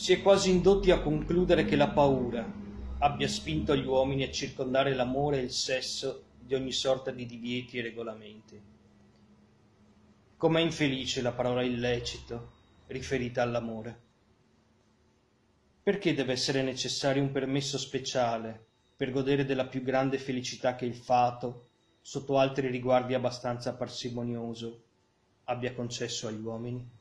Si è quasi indotti a concludere che la paura abbia spinto gli uomini a circondare l'amore e il sesso di ogni sorta di divieti e regolamenti. Com'è infelice la parola illecito riferita all'amore. Perché deve essere necessario un permesso speciale per godere della più grande felicità che il fato, sotto altri riguardi abbastanza parsimonioso, abbia concesso agli uomini?